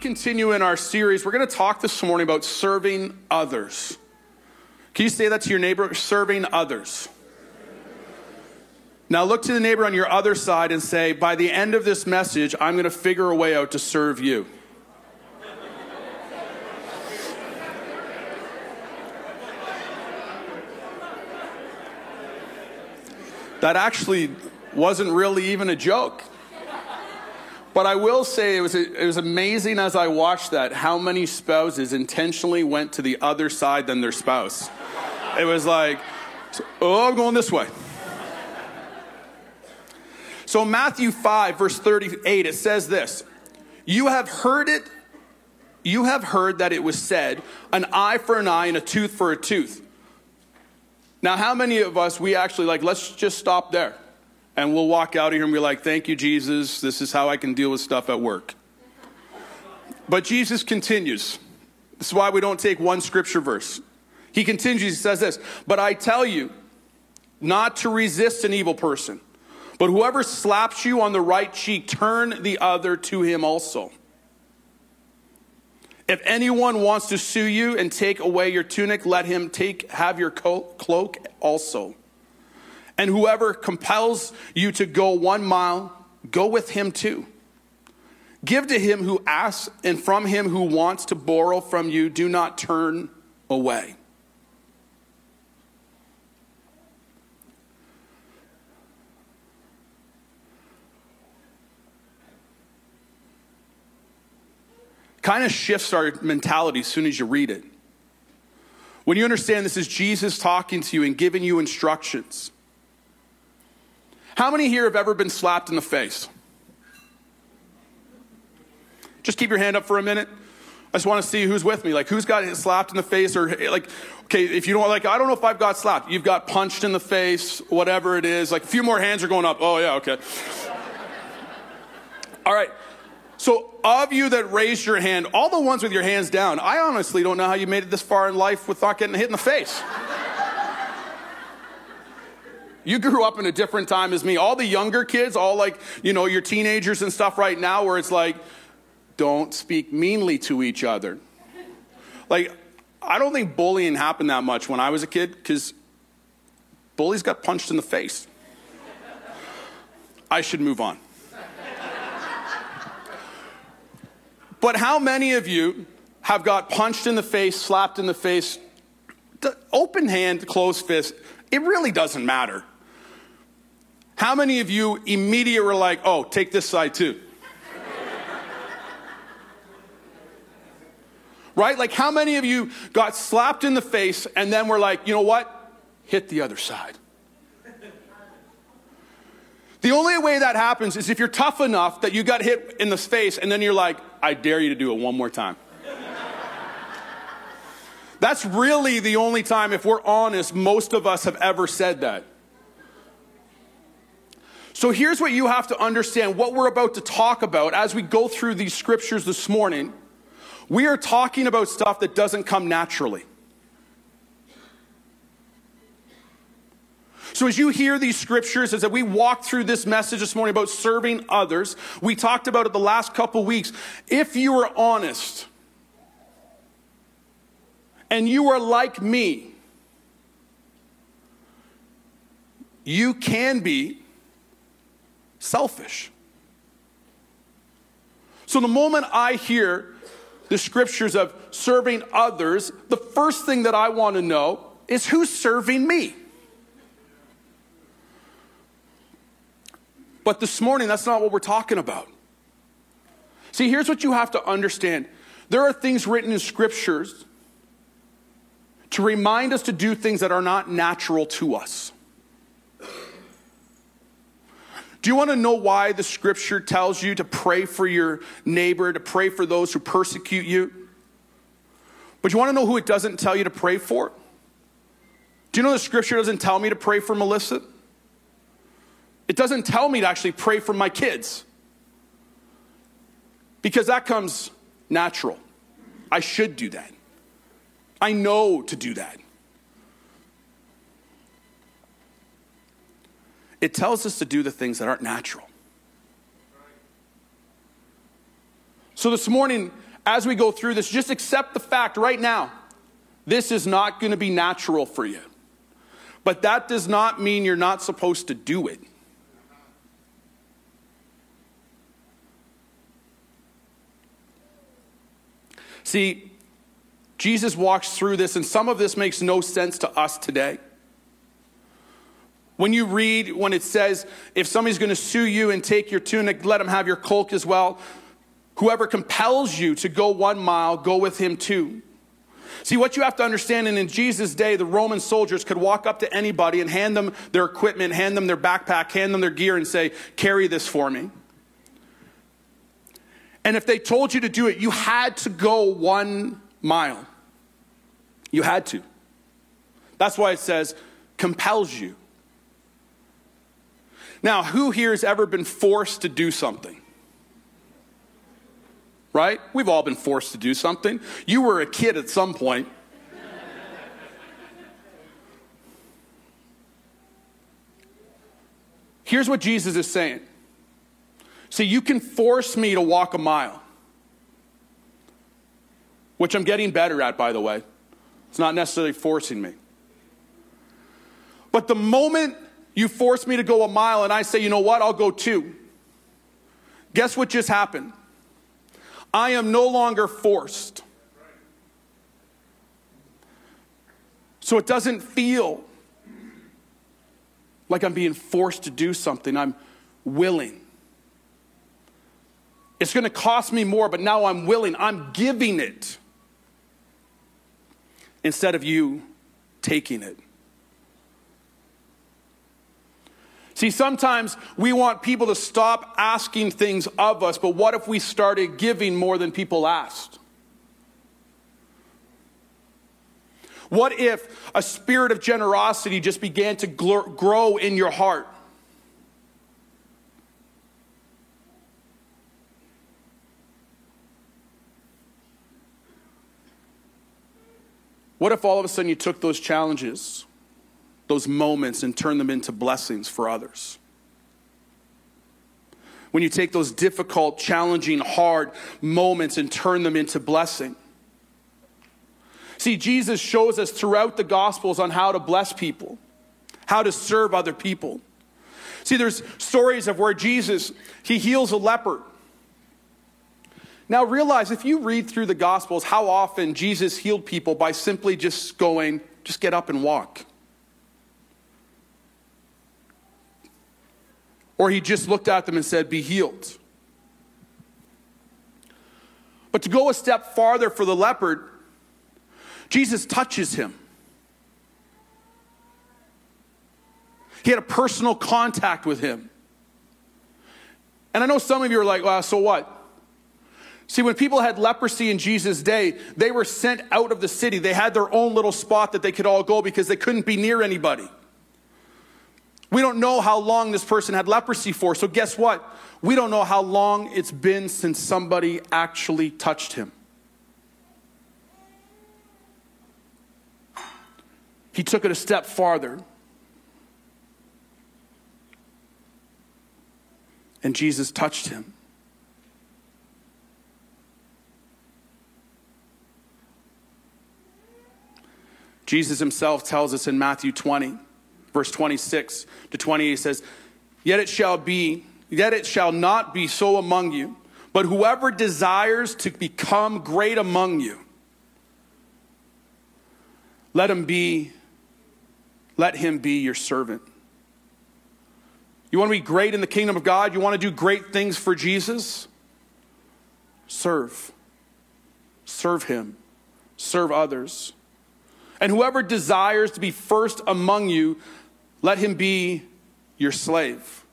continue in our series, we're going to talk this morning about serving others. Can you say that to your neighbor? Serving others. Now look to the neighbor on your other side and say, by the end of this message, I'm going to figure a way out to serve you. That actually wasn't really even a joke. But I will say it was, it was amazing as I watched that how many spouses intentionally went to the other side than their spouse. It was like, oh, I'm going this way. So, Matthew 5, verse 38, it says this You have heard it, you have heard that it was said, an eye for an eye and a tooth for a tooth. Now, how many of us, we actually like, let's just stop there? And we'll walk out of here and be like, Thank you, Jesus. This is how I can deal with stuff at work. But Jesus continues. This is why we don't take one scripture verse. He continues, he says this, But I tell you not to resist an evil person, but whoever slaps you on the right cheek, turn the other to him also. If anyone wants to sue you and take away your tunic, let him take have your cloak also. And whoever compels you to go one mile, go with him too. Give to him who asks, and from him who wants to borrow from you, do not turn away. Kind of shifts our mentality as soon as you read it. When you understand this is Jesus talking to you and giving you instructions. How many here have ever been slapped in the face? Just keep your hand up for a minute. I just want to see who's with me. Like, who's got slapped in the face, or like, okay, if you don't like, I don't know if I've got slapped. You've got punched in the face, whatever it is. Like, a few more hands are going up. Oh, yeah, okay. All right. So, of you that raised your hand, all the ones with your hands down, I honestly don't know how you made it this far in life without getting hit in the face. You grew up in a different time as me. All the younger kids, all like, you know, your teenagers and stuff right now, where it's like, don't speak meanly to each other. Like, I don't think bullying happened that much when I was a kid because bullies got punched in the face. I should move on. But how many of you have got punched in the face, slapped in the face, open hand, closed fist? It really doesn't matter. How many of you immediately were like, oh, take this side too? right? Like, how many of you got slapped in the face and then were like, you know what? Hit the other side. The only way that happens is if you're tough enough that you got hit in the face and then you're like, I dare you to do it one more time. That's really the only time, if we're honest, most of us have ever said that. So here's what you have to understand what we're about to talk about as we go through these scriptures this morning. We are talking about stuff that doesn't come naturally. So, as you hear these scriptures, as we walk through this message this morning about serving others, we talked about it the last couple weeks. If you are honest and you are like me, you can be selfish. So the moment I hear the scriptures of serving others, the first thing that I want to know is who's serving me. But this morning, that's not what we're talking about. See, here's what you have to understand there are things written in scriptures to remind us to do things that are not natural to us. Do you want to know why the scripture tells you to pray for your neighbor, to pray for those who persecute you? But you want to know who it doesn't tell you to pray for? Do you know the scripture doesn't tell me to pray for Melissa? It doesn't tell me to actually pray for my kids. Because that comes natural. I should do that. I know to do that. It tells us to do the things that aren't natural. So this morning, as we go through this, just accept the fact right now this is not going to be natural for you. But that does not mean you're not supposed to do it. See, Jesus walks through this, and some of this makes no sense to us today. When you read, when it says, if somebody's going to sue you and take your tunic, let him have your cloak as well. Whoever compels you to go one mile, go with him too. See, what you have to understand, and in Jesus' day, the Roman soldiers could walk up to anybody and hand them their equipment, hand them their backpack, hand them their gear, and say, Carry this for me. And if they told you to do it, you had to go one mile. You had to. That's why it says, compels you. Now, who here has ever been forced to do something? Right? We've all been forced to do something. You were a kid at some point. Here's what Jesus is saying See, you can force me to walk a mile, which I'm getting better at, by the way. It's not necessarily forcing me. But the moment you force me to go a mile and I say, you know what, I'll go two, guess what just happened? I am no longer forced. So it doesn't feel like I'm being forced to do something. I'm willing. It's going to cost me more, but now I'm willing. I'm giving it instead of you taking it. See, sometimes we want people to stop asking things of us, but what if we started giving more than people asked? What if a spirit of generosity just began to grow in your heart? What if all of a sudden you took those challenges? Those moments and turn them into blessings for others. When you take those difficult, challenging, hard moments and turn them into blessing. See, Jesus shows us throughout the Gospels on how to bless people, how to serve other people. See, there's stories of where Jesus, he heals a leper. Now realize if you read through the Gospels, how often Jesus healed people by simply just going, just get up and walk. Or he just looked at them and said, Be healed. But to go a step farther for the leper, Jesus touches him. He had a personal contact with him. And I know some of you are like, well, so what? See, when people had leprosy in Jesus' day, they were sent out of the city. They had their own little spot that they could all go because they couldn't be near anybody. We don't know how long this person had leprosy for. So, guess what? We don't know how long it's been since somebody actually touched him. He took it a step farther. And Jesus touched him. Jesus himself tells us in Matthew 20 verse 26 to 28 says, Yet it shall be, yet it shall not be so among you, but whoever desires to become great among you, let him be, let him be your servant. You want to be great in the kingdom of God? You want to do great things for Jesus? Serve. Serve him. Serve others. And whoever desires to be first among you, let him be your slave.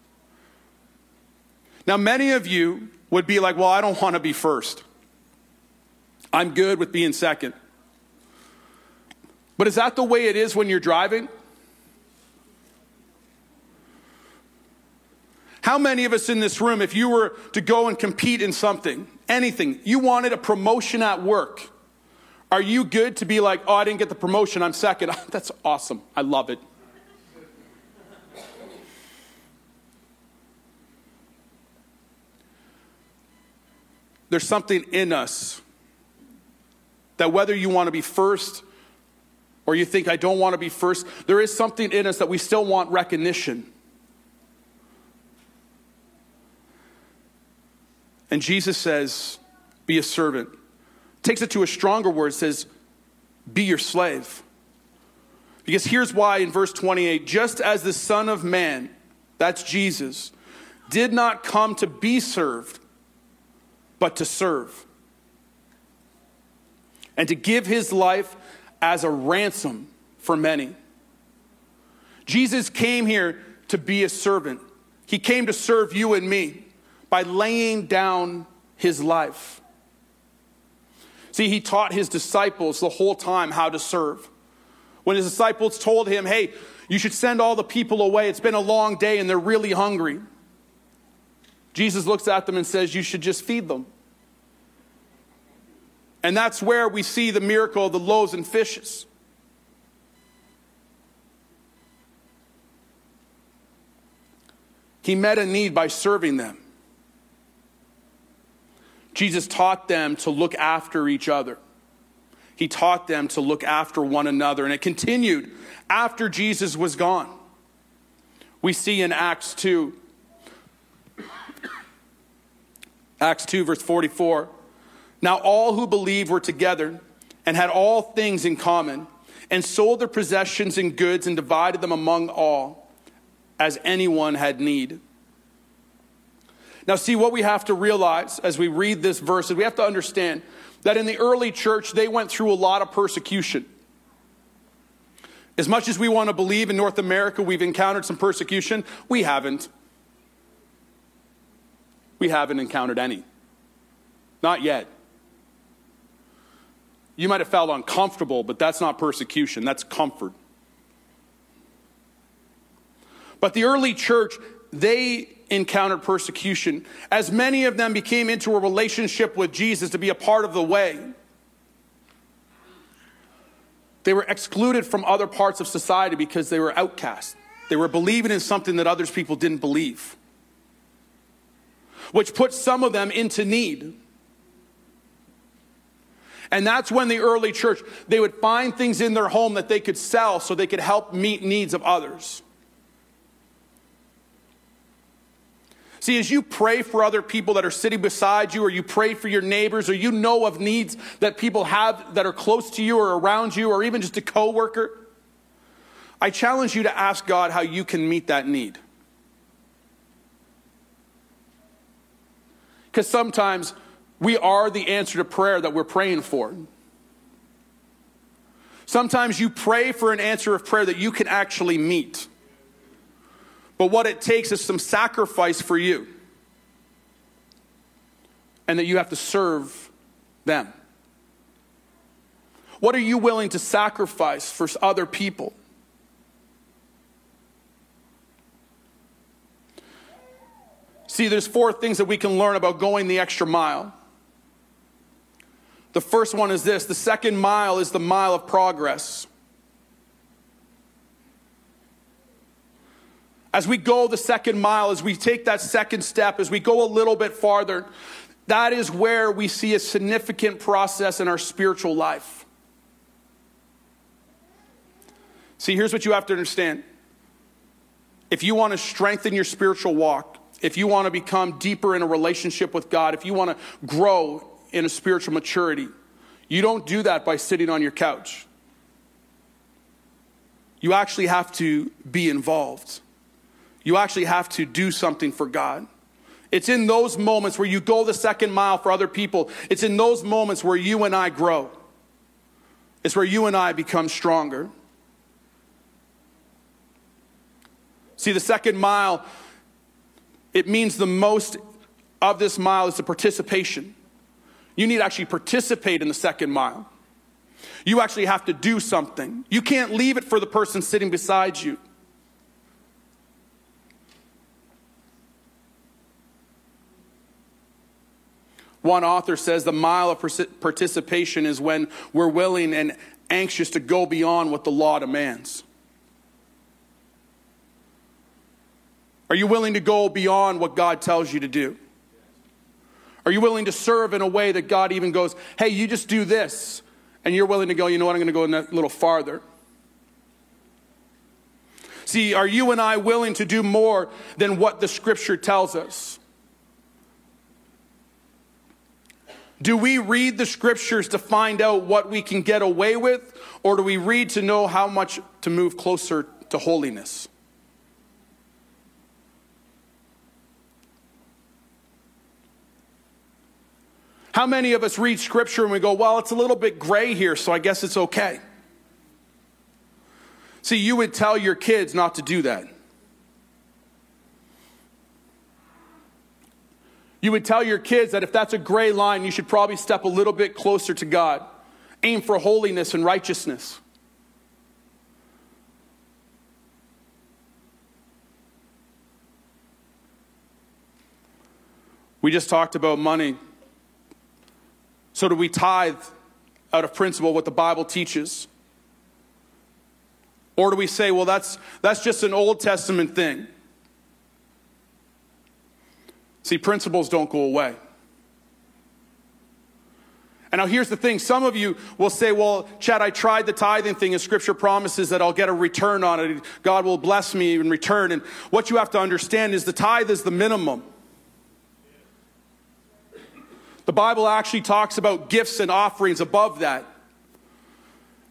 Now, many of you would be like, well, I don't want to be first. I'm good with being second. But is that the way it is when you're driving? How many of us in this room, if you were to go and compete in something, anything, you wanted a promotion at work, are you good to be like, oh, I didn't get the promotion, I'm second? That's awesome. I love it. There's something in us that whether you want to be first or you think, I don't want to be first, there is something in us that we still want recognition. And Jesus says, Be a servant. Takes it to a stronger word, says, Be your slave. Because here's why in verse 28 just as the Son of Man, that's Jesus, did not come to be served, but to serve, and to give his life as a ransom for many. Jesus came here to be a servant, he came to serve you and me by laying down his life. See, he taught his disciples the whole time how to serve. When his disciples told him, hey, you should send all the people away, it's been a long day and they're really hungry. Jesus looks at them and says, You should just feed them. And that's where we see the miracle of the loaves and fishes. He met a need by serving them. Jesus taught them to look after each other. He taught them to look after one another. And it continued after Jesus was gone. We see in Acts 2, Acts 2, verse 44. Now all who believed were together and had all things in common, and sold their possessions and goods and divided them among all, as anyone had need. Now, see, what we have to realize as we read this verse is we have to understand that in the early church, they went through a lot of persecution. As much as we want to believe in North America, we've encountered some persecution, we haven't. We haven't encountered any. Not yet. You might have felt uncomfortable, but that's not persecution, that's comfort. But the early church, they encountered persecution, as many of them became into a relationship with Jesus to be a part of the way. They were excluded from other parts of society because they were outcasts. They were believing in something that others people didn't believe, which put some of them into need. And that's when the early church, they would find things in their home that they could sell so they could help meet needs of others. See, as you pray for other people that are sitting beside you, or you pray for your neighbors, or you know of needs that people have that are close to you or around you, or even just a coworker, I challenge you to ask God how you can meet that need. Because sometimes we are the answer to prayer that we're praying for. Sometimes you pray for an answer of prayer that you can actually meet. But what it takes is some sacrifice for you. And that you have to serve them. What are you willing to sacrifice for other people? See, there's four things that we can learn about going the extra mile. The first one is this the second mile is the mile of progress. As we go the second mile, as we take that second step, as we go a little bit farther, that is where we see a significant process in our spiritual life. See, here's what you have to understand. If you want to strengthen your spiritual walk, if you want to become deeper in a relationship with God, if you want to grow in a spiritual maturity, you don't do that by sitting on your couch. You actually have to be involved. You actually have to do something for God. It's in those moments where you go the second mile for other people. It's in those moments where you and I grow. It's where you and I become stronger. See, the second mile, it means the most of this mile is the participation. You need to actually participate in the second mile. You actually have to do something. You can't leave it for the person sitting beside you. One author says the mile of participation is when we're willing and anxious to go beyond what the law demands. Are you willing to go beyond what God tells you to do? Are you willing to serve in a way that God even goes, hey, you just do this? And you're willing to go, you know what, I'm going to go a little farther. See, are you and I willing to do more than what the scripture tells us? Do we read the scriptures to find out what we can get away with, or do we read to know how much to move closer to holiness? How many of us read scripture and we go, well, it's a little bit gray here, so I guess it's okay? See, you would tell your kids not to do that. You would tell your kids that if that's a gray line, you should probably step a little bit closer to God. Aim for holiness and righteousness. We just talked about money. So, do we tithe out of principle what the Bible teaches? Or do we say, well, that's, that's just an Old Testament thing? See, principles don't go away. And now here's the thing some of you will say, well, Chad, I tried the tithing thing, and scripture promises that I'll get a return on it. God will bless me in return. And what you have to understand is the tithe is the minimum. The Bible actually talks about gifts and offerings above that.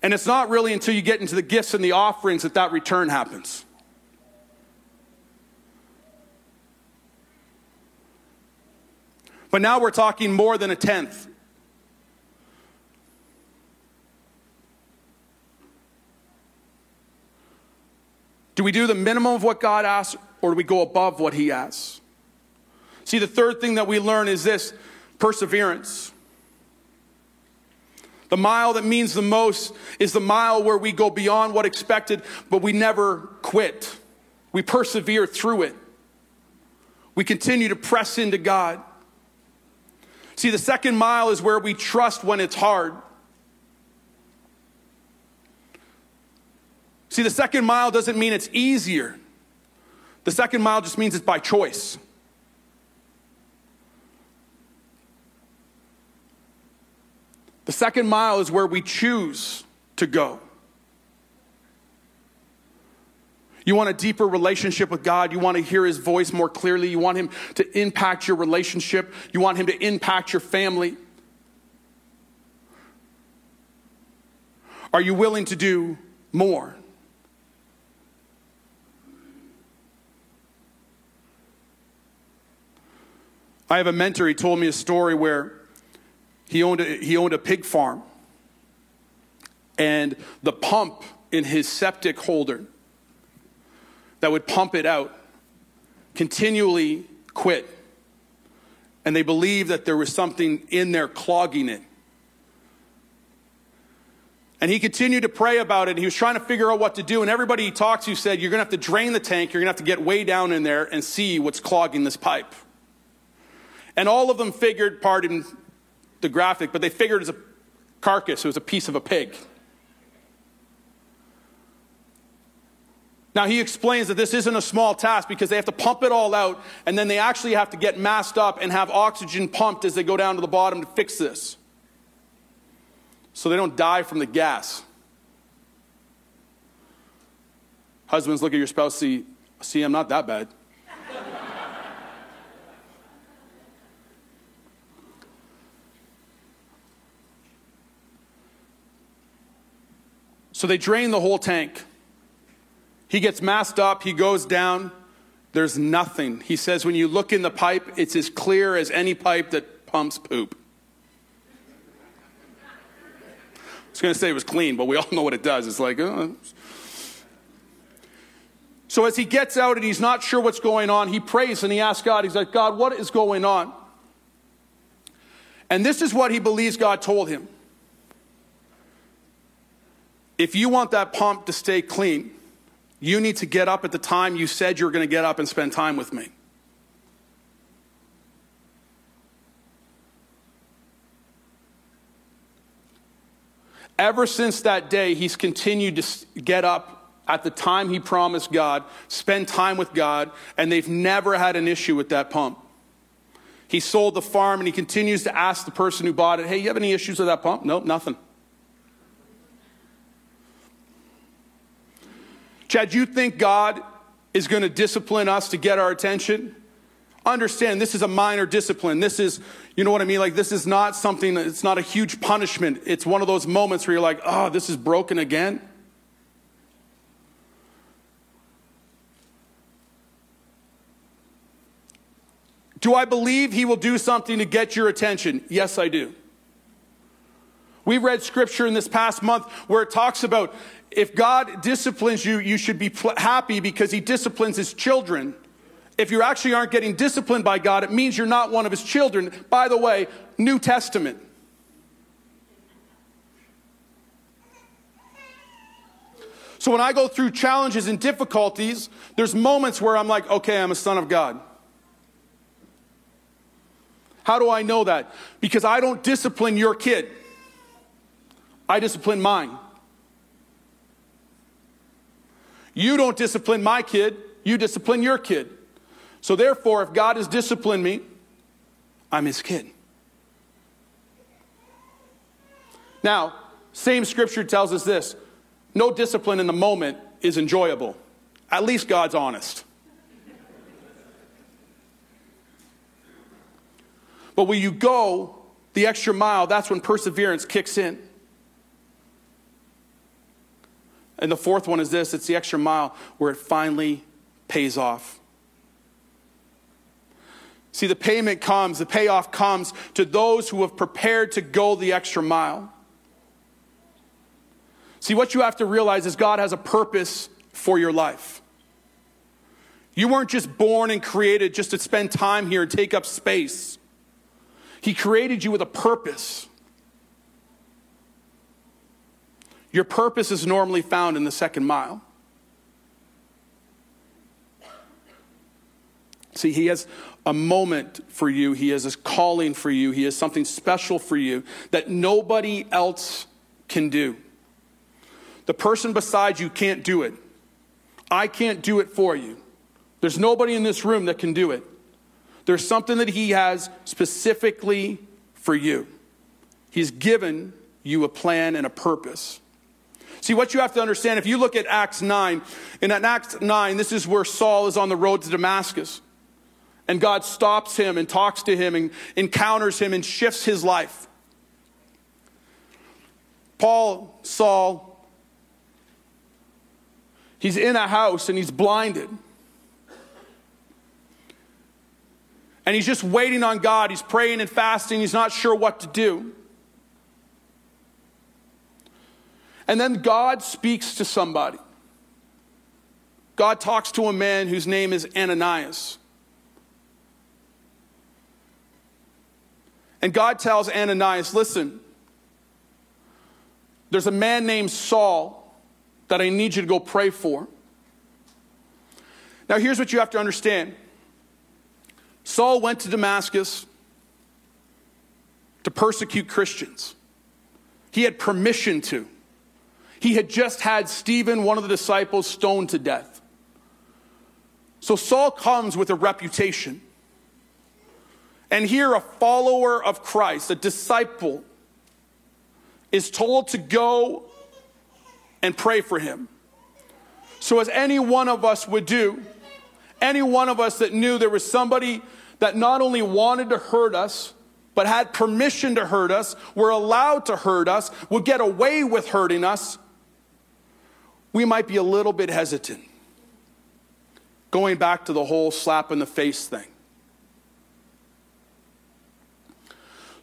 And it's not really until you get into the gifts and the offerings that that return happens. But now we're talking more than a tenth. Do we do the minimum of what God asks, or do we go above what He asks? See, the third thing that we learn is this perseverance. The mile that means the most is the mile where we go beyond what expected, but we never quit. We persevere through it. We continue to press into God. See, the second mile is where we trust when it's hard. See, the second mile doesn't mean it's easier. The second mile just means it's by choice. The second mile is where we choose to go. You want a deeper relationship with God. You want to hear his voice more clearly. You want him to impact your relationship. You want him to impact your family. Are you willing to do more? I have a mentor, he told me a story where he owned a, he owned a pig farm. And the pump in his septic holder that would pump it out continually quit. And they believed that there was something in there clogging it. And he continued to pray about it. And he was trying to figure out what to do. And everybody he talked to said, You're going to have to drain the tank. You're going to have to get way down in there and see what's clogging this pipe. And all of them figured, pardon the graphic, but they figured it was a carcass, it was a piece of a pig. Now, he explains that this isn't a small task because they have to pump it all out, and then they actually have to get masked up and have oxygen pumped as they go down to the bottom to fix this. So they don't die from the gas. Husbands, look at your spouse, see, see, I'm not that bad. So they drain the whole tank. He gets masked up, he goes down. There's nothing. He says, when you look in the pipe, it's as clear as any pipe that pumps poop. I was going to say it was clean, but we all know what it does. It's like, oh. So as he gets out and he's not sure what's going on, he prays and he asks God, he's like, God, what is going on? And this is what he believes God told him. If you want that pump to stay clean, you need to get up at the time you said you were going to get up and spend time with me. Ever since that day, he's continued to get up at the time he promised God, spend time with God, and they've never had an issue with that pump. He sold the farm and he continues to ask the person who bought it, Hey, you have any issues with that pump? Nope, nothing. Chad, you think God is going to discipline us to get our attention? Understand, this is a minor discipline. This is, you know what I mean? Like, this is not something, it's not a huge punishment. It's one of those moments where you're like, ah, oh, this is broken again. Do I believe he will do something to get your attention? Yes, I do. We read scripture in this past month where it talks about if God disciplines you, you should be happy because he disciplines his children. If you actually aren't getting disciplined by God, it means you're not one of his children. By the way, New Testament. So when I go through challenges and difficulties, there's moments where I'm like, okay, I'm a son of God. How do I know that? Because I don't discipline your kid, I discipline mine. You don't discipline my kid, you discipline your kid. So, therefore, if God has disciplined me, I'm his kid. Now, same scripture tells us this no discipline in the moment is enjoyable. At least God's honest. But when you go the extra mile, that's when perseverance kicks in. And the fourth one is this it's the extra mile where it finally pays off. See, the payment comes, the payoff comes to those who have prepared to go the extra mile. See, what you have to realize is God has a purpose for your life. You weren't just born and created just to spend time here and take up space. He created you with a purpose. Your purpose is normally found in the second mile. See, He has a moment for you, He has a calling for you, He has something special for you that nobody else can do. The person beside you can't do it. I can't do it for you. There's nobody in this room that can do it. There's something that He has specifically for you. He's given you a plan and a purpose. See, what you have to understand, if you look at Acts 9, in Acts 9, this is where Saul is on the road to Damascus. And God stops him and talks to him and encounters him and shifts his life. Paul, Saul, he's in a house and he's blinded. and he's just waiting on God. He's praying and fasting. He's not sure what to do. And then God speaks to somebody. God talks to a man whose name is Ananias. And God tells Ananias, listen, there's a man named Saul that I need you to go pray for. Now, here's what you have to understand Saul went to Damascus to persecute Christians. He had permission to. He had just had Stephen, one of the disciples, stoned to death. So Saul comes with a reputation. And here, a follower of Christ, a disciple, is told to go and pray for him. So, as any one of us would do, any one of us that knew there was somebody that not only wanted to hurt us, but had permission to hurt us, were allowed to hurt us, would get away with hurting us, we might be a little bit hesitant. Going back to the whole slap in the face thing.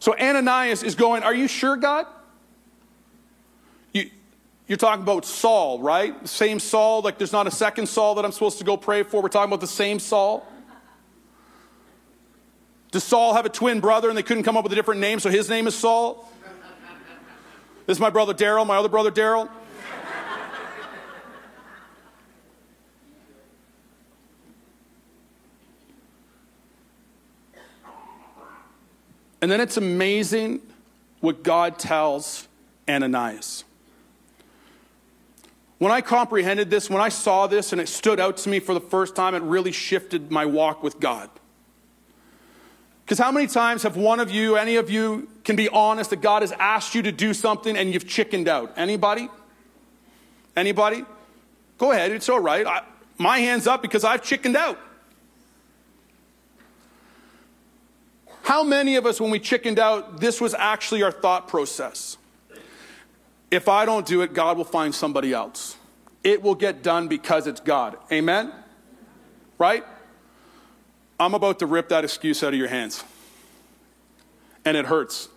So Ananias is going, Are you sure, God? You, you're talking about Saul, right? Same Saul, like there's not a second Saul that I'm supposed to go pray for. We're talking about the same Saul. Does Saul have a twin brother and they couldn't come up with a different name, so his name is Saul? This is my brother Daryl, my other brother Daryl. And then it's amazing what God tells Ananias. When I comprehended this, when I saw this and it stood out to me for the first time, it really shifted my walk with God. Because how many times have one of you, any of you, can be honest that God has asked you to do something and you've chickened out? Anybody? Anybody? Go ahead, it's all right. I, my hand's up because I've chickened out. How many of us, when we chickened out, this was actually our thought process? If I don't do it, God will find somebody else. It will get done because it's God. Amen? Right? I'm about to rip that excuse out of your hands. And it hurts.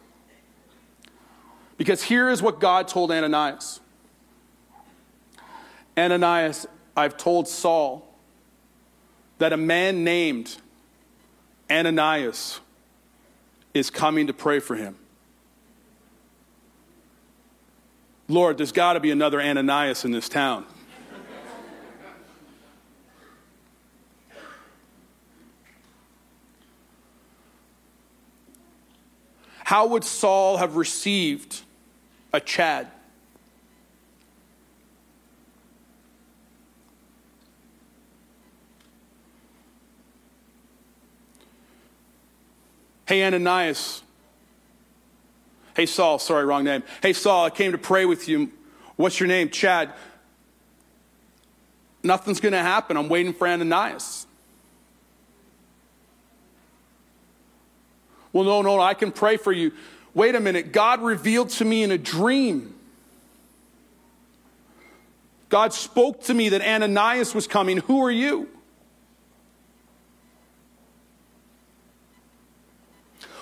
Because here is what God told Ananias Ananias, I've told Saul that a man named Ananias is coming to pray for him. Lord, there's got to be another Ananias in this town. How would Saul have received a Chad? Hey, Ananias. Hey, Saul. Sorry, wrong name. Hey, Saul, I came to pray with you. What's your name? Chad. Nothing's going to happen. I'm waiting for Ananias. Well, no, no, I can pray for you. Wait a minute. God revealed to me in a dream. God spoke to me that Ananias was coming. Who are you?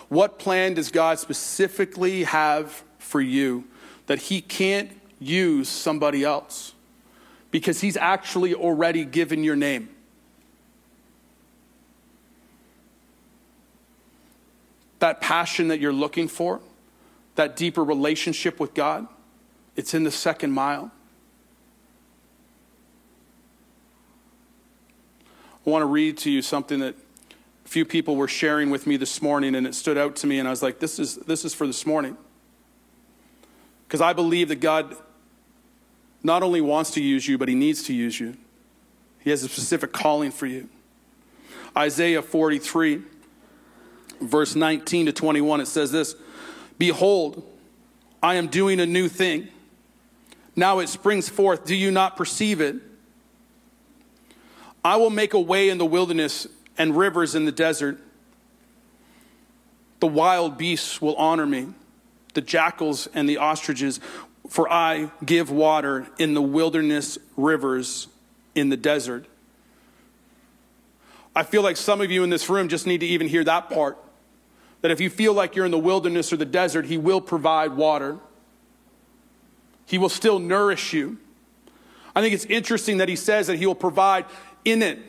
What plan does God specifically have for you that He can't use somebody else? Because He's actually already given your name. That passion that you're looking for, that deeper relationship with God, it's in the second mile. I want to read to you something that few people were sharing with me this morning, and it stood out to me, and I was like, this is, this is for this morning. Because I believe that God not only wants to use you, but He needs to use you. He has a specific calling for you. Isaiah 43, verse 19 to 21, it says this Behold, I am doing a new thing. Now it springs forth. Do you not perceive it? I will make a way in the wilderness and rivers in the desert. The wild beasts will honor me, the jackals and the ostriches, for I give water in the wilderness rivers in the desert. I feel like some of you in this room just need to even hear that part. That if you feel like you're in the wilderness or the desert, He will provide water. He will still nourish you. I think it's interesting that He says that He will provide in it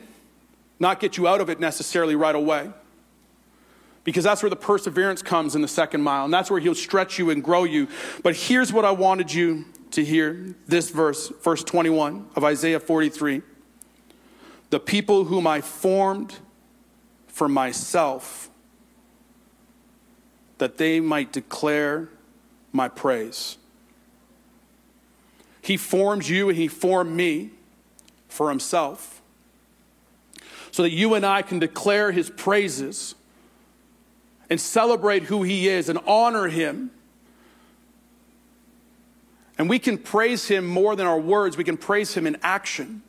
not get you out of it necessarily right away. Because that's where the perseverance comes in the second mile, and that's where he'll stretch you and grow you. But here's what I wanted you to hear this verse, verse 21 of Isaiah 43. The people whom I formed for myself, that they might declare my praise. He formed you and he formed me for himself so that you and I can declare his praises and celebrate who he is and honor him. And we can praise him more than our words, we can praise him in action,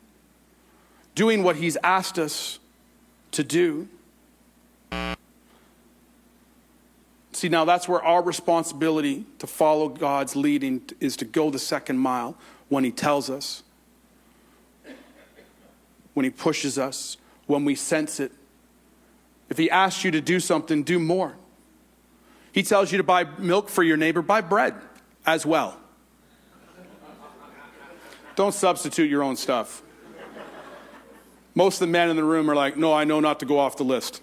doing what he's asked us to do. See, now that's where our responsibility to follow God's leading is to go the second mile when he tells us, when he pushes us, when we sense it. If he asks you to do something, do more. He tells you to buy milk for your neighbor, buy bread as well. Don't substitute your own stuff. Most of the men in the room are like, no, I know not to go off the list.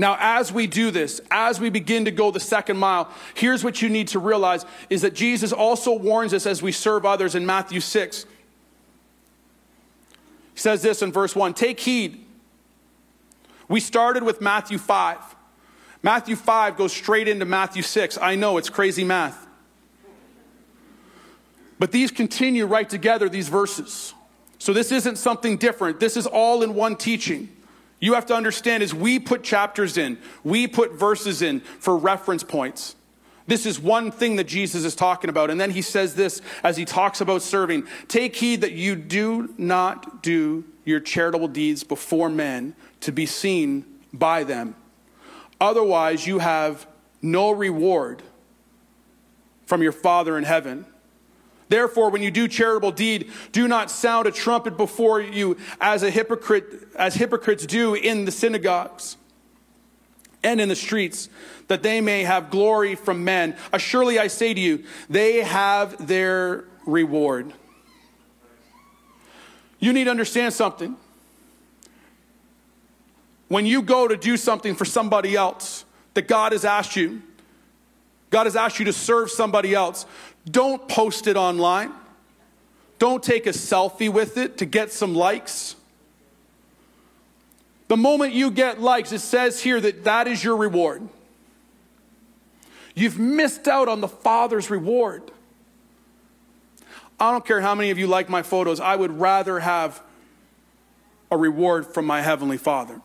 Now, as we do this, as we begin to go the second mile, here's what you need to realize is that Jesus also warns us as we serve others in Matthew 6. He says this in verse 1 Take heed. We started with Matthew 5. Matthew 5 goes straight into Matthew 6. I know it's crazy math. But these continue right together, these verses. So this isn't something different. This is all in one teaching you have to understand is we put chapters in, we put verses in for reference points. This is one thing that Jesus is talking about. And then he says this as he talks about serving Take heed that you do not do your charitable deeds before men to be seen by them. Otherwise, you have no reward from your Father in heaven. Therefore, when you do charitable deed, do not sound a trumpet before you as a hypocrite, as hypocrites do in the synagogues and in the streets, that they may have glory from men. Assuredly, I say to you, they have their reward. You need to understand something. When you go to do something for somebody else that God has asked you, God has asked you to serve somebody else. Don't post it online. Don't take a selfie with it to get some likes. The moment you get likes, it says here that that is your reward. You've missed out on the Father's reward. I don't care how many of you like my photos, I would rather have a reward from my Heavenly Father.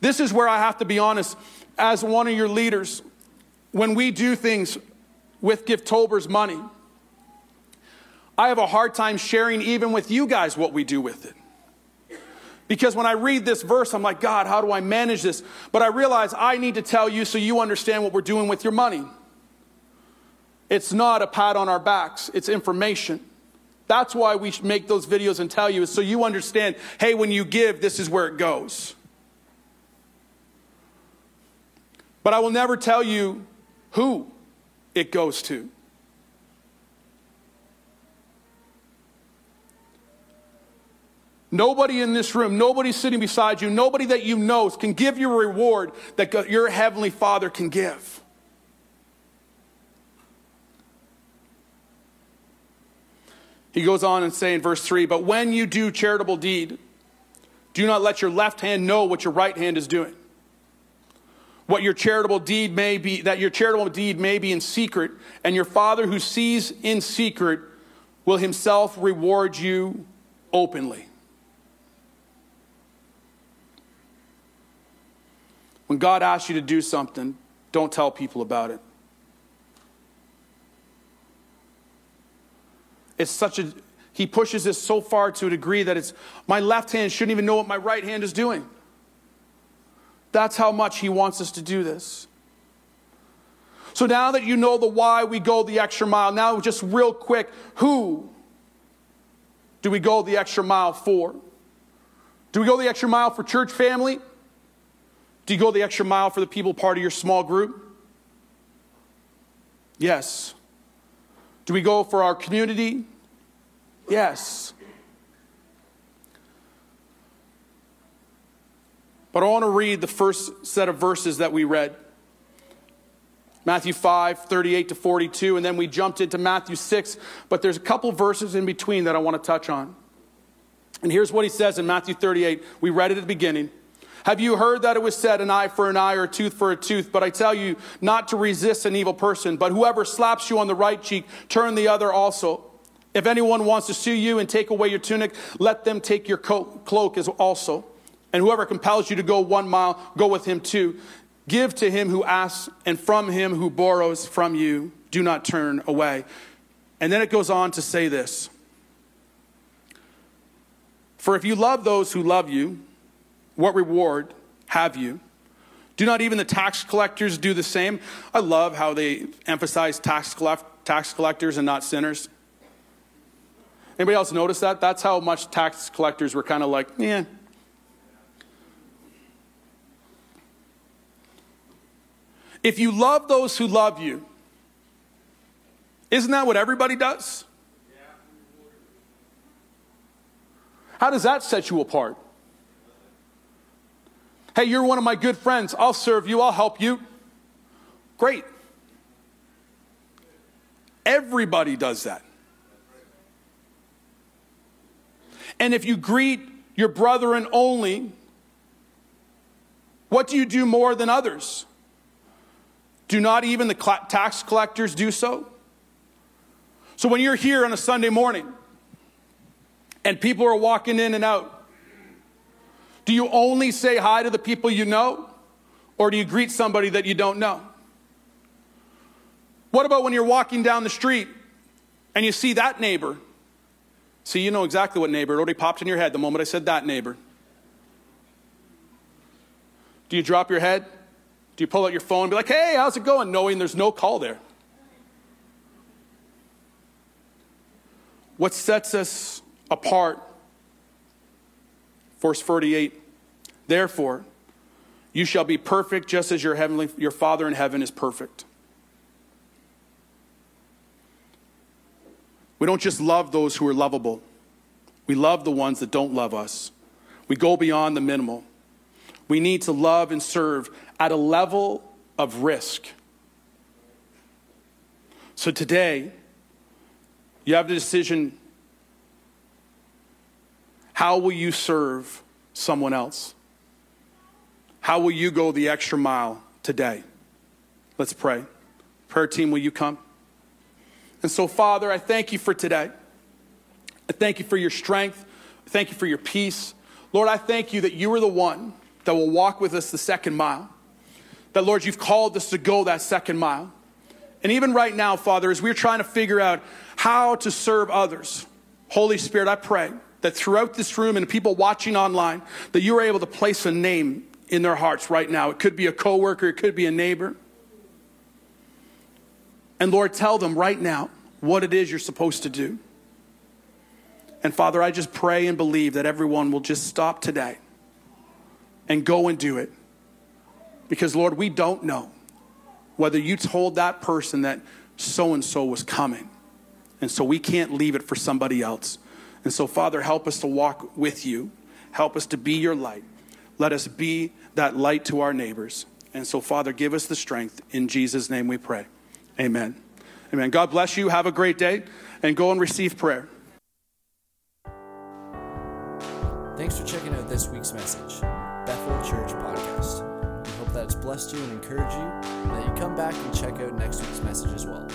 This is where I have to be honest as one of your leaders, when we do things with Gifttober's money, I have a hard time sharing even with you guys what we do with it. Because when I read this verse, I'm like, God, how do I manage this? But I realize I need to tell you so you understand what we're doing with your money. It's not a pat on our backs, it's information. That's why we make those videos and tell you, so you understand hey, when you give, this is where it goes. But I will never tell you who it goes to. Nobody in this room, nobody sitting beside you, nobody that you know can give you a reward that your heavenly Father can give. He goes on and say in verse 3 But when you do charitable deed, do not let your left hand know what your right hand is doing what your charitable deed may be, that your charitable deed may be in secret, and your Father who sees in secret will himself reward you openly. When God asks you to do something, don't tell people about it. It's such a, he pushes this so far to a degree that it's, my left hand shouldn't even know what my right hand is doing. That's how much He wants us to do this. So now that you know the why we go the extra mile, now just real quick, who do we go the extra mile for? Do we go the extra mile for church family? Do you go the extra mile for the people part of your small group? Yes. Do we go for our community? Yes. But I want to read the first set of verses that we read. Matthew 5, 38 to 42, and then we jumped into Matthew 6, but there's a couple verses in between that I want to touch on. And here's what he says in Matthew 38. We read it at the beginning. Have you heard that it was said, an eye for an eye or a tooth for a tooth? But I tell you not to resist an evil person, but whoever slaps you on the right cheek, turn the other also. If anyone wants to sue you and take away your tunic, let them take your cloak as also. And whoever compels you to go one mile, go with him too. Give to him who asks, and from him who borrows from you, do not turn away. And then it goes on to say this For if you love those who love you, what reward have you? Do not even the tax collectors do the same? I love how they emphasize tax, collect, tax collectors and not sinners. Anybody else notice that? That's how much tax collectors were kind of like, yeah, If you love those who love you, isn't that what everybody does? How does that set you apart? Hey, you're one of my good friends. I'll serve you, I'll help you. Great. Everybody does that. And if you greet your brethren only, what do you do more than others? Do not even the tax collectors do so? So when you're here on a Sunday morning and people are walking in and out, do you only say hi to the people you know or do you greet somebody that you don't know? What about when you're walking down the street and you see that neighbor? See, you know exactly what neighbor. It already popped in your head the moment I said that neighbor. Do you drop your head? Do you pull out your phone and be like, hey, how's it going? Knowing there's no call there. What sets us apart? Verse 48 Therefore, you shall be perfect just as your heavenly your Father in heaven is perfect. We don't just love those who are lovable, we love the ones that don't love us. We go beyond the minimal. We need to love and serve at a level of risk. So today, you have the decision how will you serve someone else? How will you go the extra mile today? Let's pray. Prayer team, will you come? And so, Father, I thank you for today. I thank you for your strength. I thank you for your peace. Lord, I thank you that you are the one that will walk with us the second mile. That, Lord, you've called us to go that second mile. And even right now, Father, as we're trying to figure out how to serve others, Holy Spirit, I pray that throughout this room and people watching online, that you are able to place a name in their hearts right now. It could be a coworker, it could be a neighbor. And Lord, tell them right now what it is you're supposed to do. And Father, I just pray and believe that everyone will just stop today and go and do it. Because, Lord, we don't know whether you told that person that so and so was coming. And so we can't leave it for somebody else. And so, Father, help us to walk with you. Help us to be your light. Let us be that light to our neighbors. And so, Father, give us the strength. In Jesus' name we pray. Amen. Amen. God bless you. Have a great day and go and receive prayer. Thanks for checking out this week's message, blessed you and encouraged you, that you come back and check out next week's message as well.